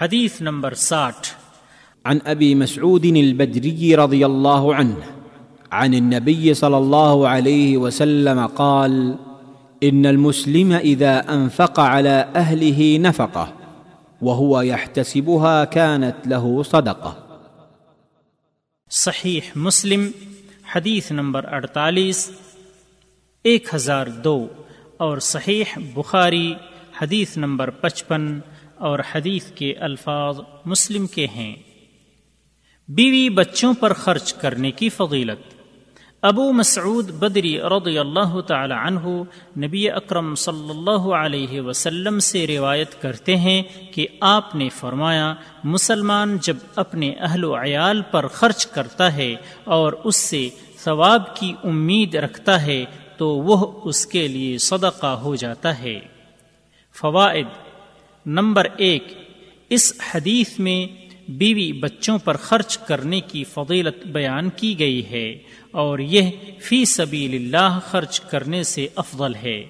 حدیث نمبر ساٹھ۔ عن ابي مسعود البدري رضي الله عنه عن النبي صلى الله عليه وسلم قال ان المسلم اذا انفق على اهله نفقه وهو يحتسبها كانت له صدقه صحیح مسلم حدیث نمبر اڑتالیس ایک ہزار دو اور صحیح بخاری حدیث نمبر پچپن اور حدیث کے الفاظ مسلم کے ہیں۔ بیوی بچوں پر خرچ کرنے کی فضیلت۔ ابو مسعود بدری رضی اللہ تعالی عنہ نبی اکرم صلی اللہ علیہ وسلم سے روایت کرتے ہیں کہ آپ نے فرمایا، مسلمان جب اپنے اہل و عیال پر خرچ کرتا ہے اور اس سے ثواب کی امید رکھتا ہے، تو وہ اس کے لیے صدقہ ہو جاتا ہے۔ فوائد نمبر ایک، اس حدیث میں بیوی بچوں پر خرچ کرنے کی فضیلت بیان کی گئی ہے اور یہ فی سبیل اللہ خرچ کرنے سے افضل ہے،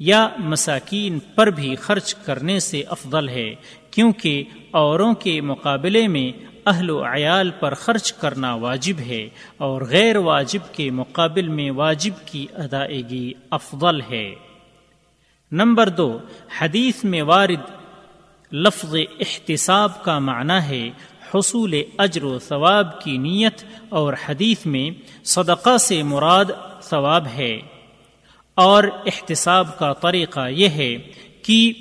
یا مساکین پر بھی خرچ کرنے سے افضل ہے، کیونکہ اوروں کے مقابلے میں اہل و عیال پر خرچ کرنا واجب ہے اور غیر واجب کے مقابل میں واجب کی ادائیگی افضل ہے۔ نمبر دو، حدیث میں وارد لفظ احتساب کا معنی ہے حصول اجر و ثواب کی نیت اور حدیث میں صدقہ سے مراد ثواب ہے۔ اور احتساب کا طریقہ یہ ہے کہ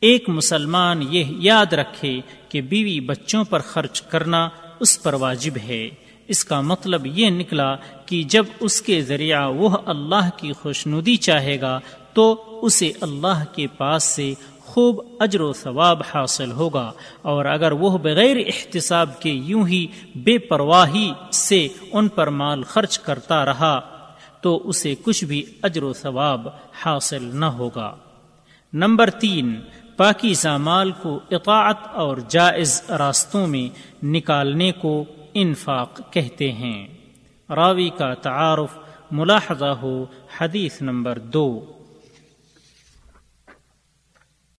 ایک مسلمان یہ یاد رکھے کہ بیوی بچوں پر خرچ کرنا اس پر واجب ہے۔ اس کا مطلب یہ نکلا کہ جب اس کے ذریعہ وہ اللہ کی خوشنودی چاہے گا تو اسے اللہ کے پاس سے خوب اجر و ثواب حاصل ہوگا۔ اور اگر وہ بغیر احتساب کے یوں ہی بے پرواہی سے ان پر مال خرچ کرتا رہا، تو اسے کچھ بھی اجر و ثواب حاصل نہ ہوگا۔ نمبر تین، پاکی مال کو اطاعت اور جائز راستوں میں نکالنے کو انفاق کہتے ہیں۔ راوی کا تعارف ملاحظہ ہو حدیث نمبر دو۔